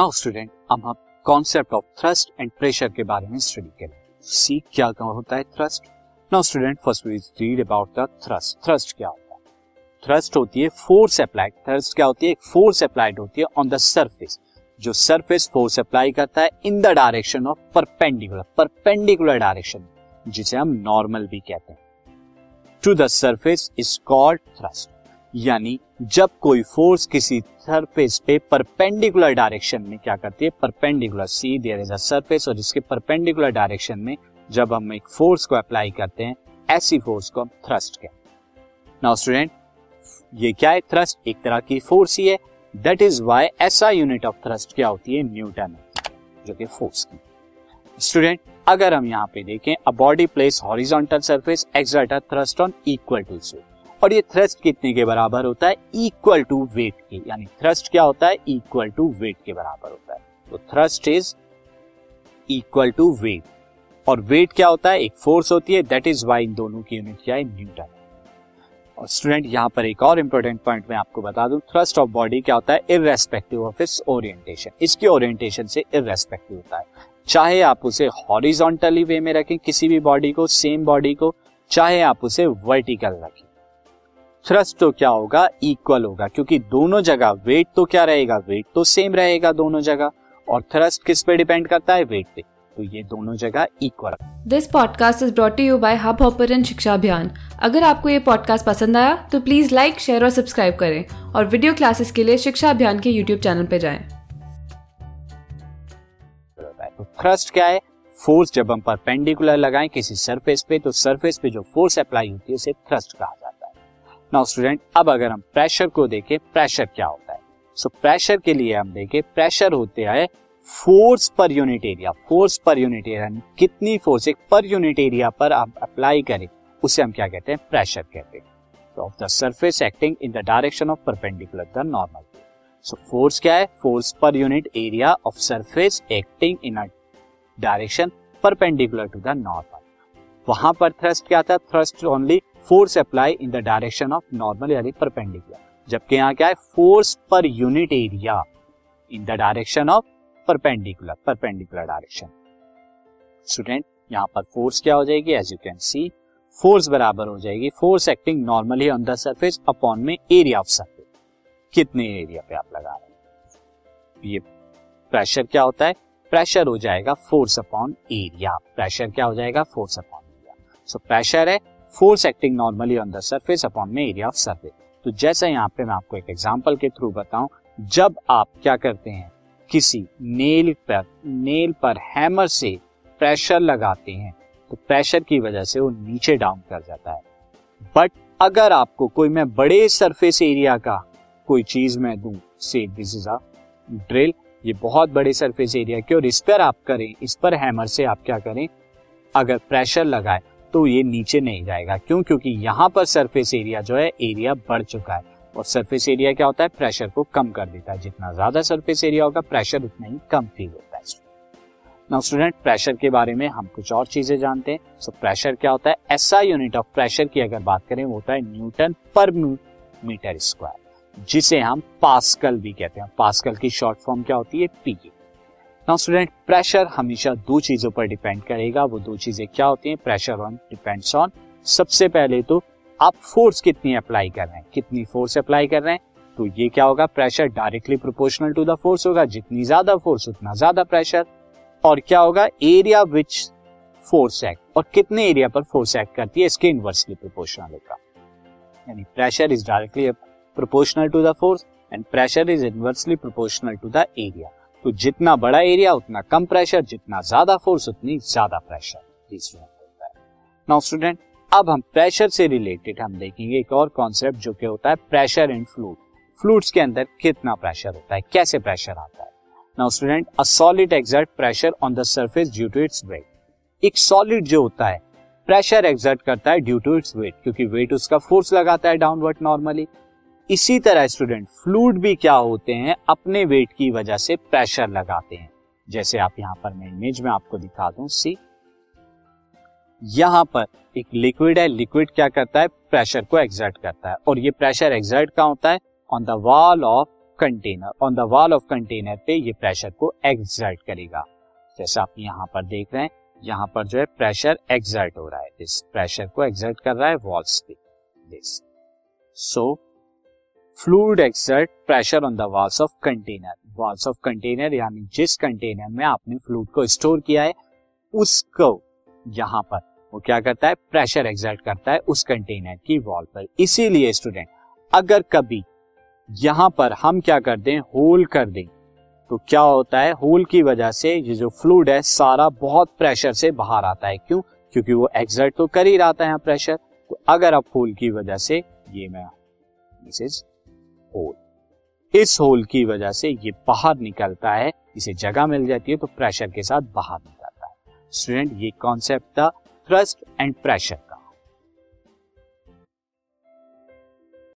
Now student अब हम concept of thrust and pressure के बारे में स्टडी करेंगे। सी क्या होता है thrust now student first we read about the thrust thrust क्या होता है? थ्रस्ट होती है फोर्स अप्लाइड थ्रस्ट क्या होती है? फोर्स अप्लाइड होती है ऑन द सरफेस जो सरफेस फोर्स अप्लाई करता है in the direction of perpendicular perpendicular direction जिसे हम नॉर्मल भी कहते हैं। To the surface is called thrust यानी जब कोई फोर्स किसी सरफेस पे परपेंडिकुलर डायरेक्शन में क्या करती है? Perpendicular see there is a surface और इसके परपेंडिकुलर डायरेक्शन में जब हम एक फोर्स को अप्लाई करते हैं, ऐसी फोर्स को हम थ्रस्ट कहते हैं। नाउ स्टूडेंट ये क्या है थ्रस्ट एक तरह की फोर्स ही है। दैट इज़ वाई ऐसा यूनिट ऑफ़ थ्रस्ट क्या होती है? न्यूटन जो कि फोर्स की। स्टूडेंट अगर हम यहाँ पे देखें a body place horizontal surface exert thrust on equal to weight और ये थ्रस्ट कितने के बराबर होता है? इक्वल टू वेट के, यानी थ्रस्ट क्या होता है? इक्वल टू वेट के बराबर होता है। तो thrust is equal to weight और वेट क्या होता है? एक फोर्स होती है दैट इज़ वाई इन दोनों की यूनिट क्या है? न्यूटन और स्टूडेंट यहाँ पर एक और इंपॉर्टेंट पॉइंट मैं आपको बता दूँ। थ्रस्ट ऑफ़ बॉडी क्या होता है? इरेस्पेक्टिव ऑफ़ इट्स ओरिएंटेशन इसके ओरिएंटेशन से इरेस्पेक्टिव होता है। चाहे आप उसे हॉरिजॉन्टली वे में रखें, किसी भी बॉडी को सेम बॉडी को, चाहे आप उसे वर्टिकल रखें। थ्रस्ट तो क्या होगा? इक्वल होगा क्योंकि दोनों जगह वेट तो क्या रहेगा? वेट तो सेम रहेगा दोनों जगह। और थ्रस्ट किस पे डिपेंड करता है? वेट पे। तो ये दोनों जगह equal this podcast is brought you by Hubhopper Shiksha Abhiyan अगर आपको ये पॉडकास्ट पसंद आया तो प्लीज़ लाइक शेयर और सब्सक्राइब करें। और वीडियो क्लासेस के लिए शिक्षा अभियान के यूट्यूब चैनल पर जाए। तो थ्रस्ट क्या है? फोर्स जब हम परपेंडिकुलर लगाएँ किसी सरफेस पे तो सरफेस पे जो फोर्स अप्लाई होती है उसे थ्रस्ट कहा नाउ स्टूडेंट अब अगर हम प्रेशर को देखें प्रेशर क्या होता है? सो so, प्रेशर के लिए हम देखें प्रेशर होते हैं force per unit area force per unit area कितनी फोर्स एक पर यूनिट एरिया पर आप अप्लाई करें उसे हम क्या कहते हैं? प्रेशर कहते हैं। Of the surface acting in the direction of perpendicular the normal so force क्या है? Force per unit area of surface acting in a direction perpendicular to the normal वहाँ पर थ्रस्ट क्या था? Thrust only force apply in the direction of normal यानी perpendicular. जबकि यहाँ क्या है, force per unit area in the direction of perpendicular perpendicular direction. Student यहाँ पर फोर्स क्या हो जाएगी as you can see force बराबर हो जाएगी, force acting normally on the surface upon में एरिया ऑफ़ सरफेस कितने एरिया पे आप लगा रहे हैं? ये प्रेशर क्या होता है? प्रेशर हो जाएगा फोर्स अपॉन एरिया प्रेशर क्या हो जाएगा? Force upon area so pressure है force acting normally on the surface upon में एरिया ऑफ़ सरफेस तो जैसे यहाँ पे मैं आपको एक एग्ज़ाम्पल के थ्रू बताऊँ, जब आप क्या करते हैं, किसी नेल पर नेल पर हैमर से प्रेशर लगाते हैं तो प्रेशर की वजह से वो नीचे डाउन कर जाता है। बट अगर आपको कोई मैं बड़े सरफेस एरिया का कोई चीज़ मैं दू से दिस इज़ अ ड्रिल ये बहुत बड़े सरफेस एरिया की और इस पर आप करें, इस पर हैमर से आप क्या करें, अगर प्रेशर लगाए तो ये नीचे नहीं जाएगा। क्यों? क्योंकि यहाँ पर सरफेस एरिया जो है एरिया बढ़ चुका है। और सरफेस एरिया क्या होता है? प्रेशर को कम कर देता है। जितना ज़्यादा सरफेस एरिया होगा प्रेशर उतना ही कम फील होता है। नाउ स्टूडेंट प्रेशर के बारे में हम कुछ और चीज़ें जानते हैं। सो प्रेशर क्या होता है? ऐसा यूनिट ऑफ़ प्रेशर की अगर बात करें, वो होता है न्यूटन पर मीटर स्क्वायर जिसे हम पास्कल भी कहते हैं। पास्कल की शॉर्ट फॉर्म क्या होती है? पी नाउ स्टूडेंट प्रेशर हमेशा दो चीज़ों पर डिपेंड करेगा। वो दो चीज़ें क्या होती हैं? प्रेशर ऑन डिपेंड्स ऑन सबसे पहले तो आप फोर्स कितनी अप्लाई कर रहे हैं? कितनी फोर्स अप्लाई कर रहे हैं? तो ये क्या होगा? Pressure directly proportional to the force होगा। जितनी ज़्यादा फोर्स उतना ज़्यादा प्रेशर और क्या होगा? एरिया विच फोर्स एक्ट और कितने एरिया पर फोर्स एक्ट करती है? इसके इनवर्सली प्रोपोर्शनल होगा। यानी pressure is directly proportional to the force and pressure is inversely proportional to the area तो जितना बड़ा एरिया उतना कम प्रेशर जितना ज़्यादा फोर्स उतनी ज़्यादा प्रेशर नाउ स्टूडेंट अब हम प्रेशर से रिलेटेड हम देखेंगे एक और कॉन्सेप्ट जो कि होता है प्रेशर इन फ्लूड फ्लूड्स के अंदर कितना प्रेशर होता है, कैसे प्रेशर आता है? Now student a solid exert pressure on the surface due to its weight एक सॉलिड जो होता है प्रेशर एक्सर्ट करता है ड्यू टू इट्स वेट क्योंकि वेट उसका फोर्स लगाता है डाउनवर्ड नॉर्मली इसी तरह स्टूडेंट फ्लूड भी क्या होते हैं, अपने वेट की वजह से प्रेशर लगाते हैं। जैसे आप यहाँ पर मैं इमेज में आपको दिखा दूँ सी यहाँ पर एक लिक्विड है लिक्विड क्या करता है? प्रेशर को एक्सर्ट करता है। और ये प्रेशर एक्सर्ट का होता है? On the wall of container on the wall of container पे ये प्रेशर को एक्सर्ट करेगा। जैसे आप यहाँ पर देख रहे हैं, यहाँ पर जो है प्रेशर एक्सर्ट हो रहा है। इस प्रेशर को एक्सर्ट कर रहा है वॉल्स पे। This so fluid exert pressure on the walls of container. Walls of container यानी जिस कंटेनर में आपने फ्लूड को स्टोर किया है, उसको यहाँ पर वो क्या करता है? प्रेशर एक्सर्ट करता है उस कंटेनर की वॉल पर। इसीलिए स्टूडेंट, अगर कभी यहाँ पर हम क्या कर दें, होल कर दें तो क्या होता है? होल की वजह से ये जो फ्लूड है, सारा बहुत प्रेशर से बाहर आता है। क्यों? क्योंकि वो एक्सर्ट तो कर ही रहा था यहाँ प्रेशर। तो अगर आप होल की वजह से, ये मैं दिस इज़ होल। इस होल की वजह से ये बाहर निकलता है, इसे जगह मिल जाती है तो प्रेशर के साथ बाहर निकलता है। स्टूडेंट ये कॉन्सेप्ट था थ्रस्ट एंड प्रेशर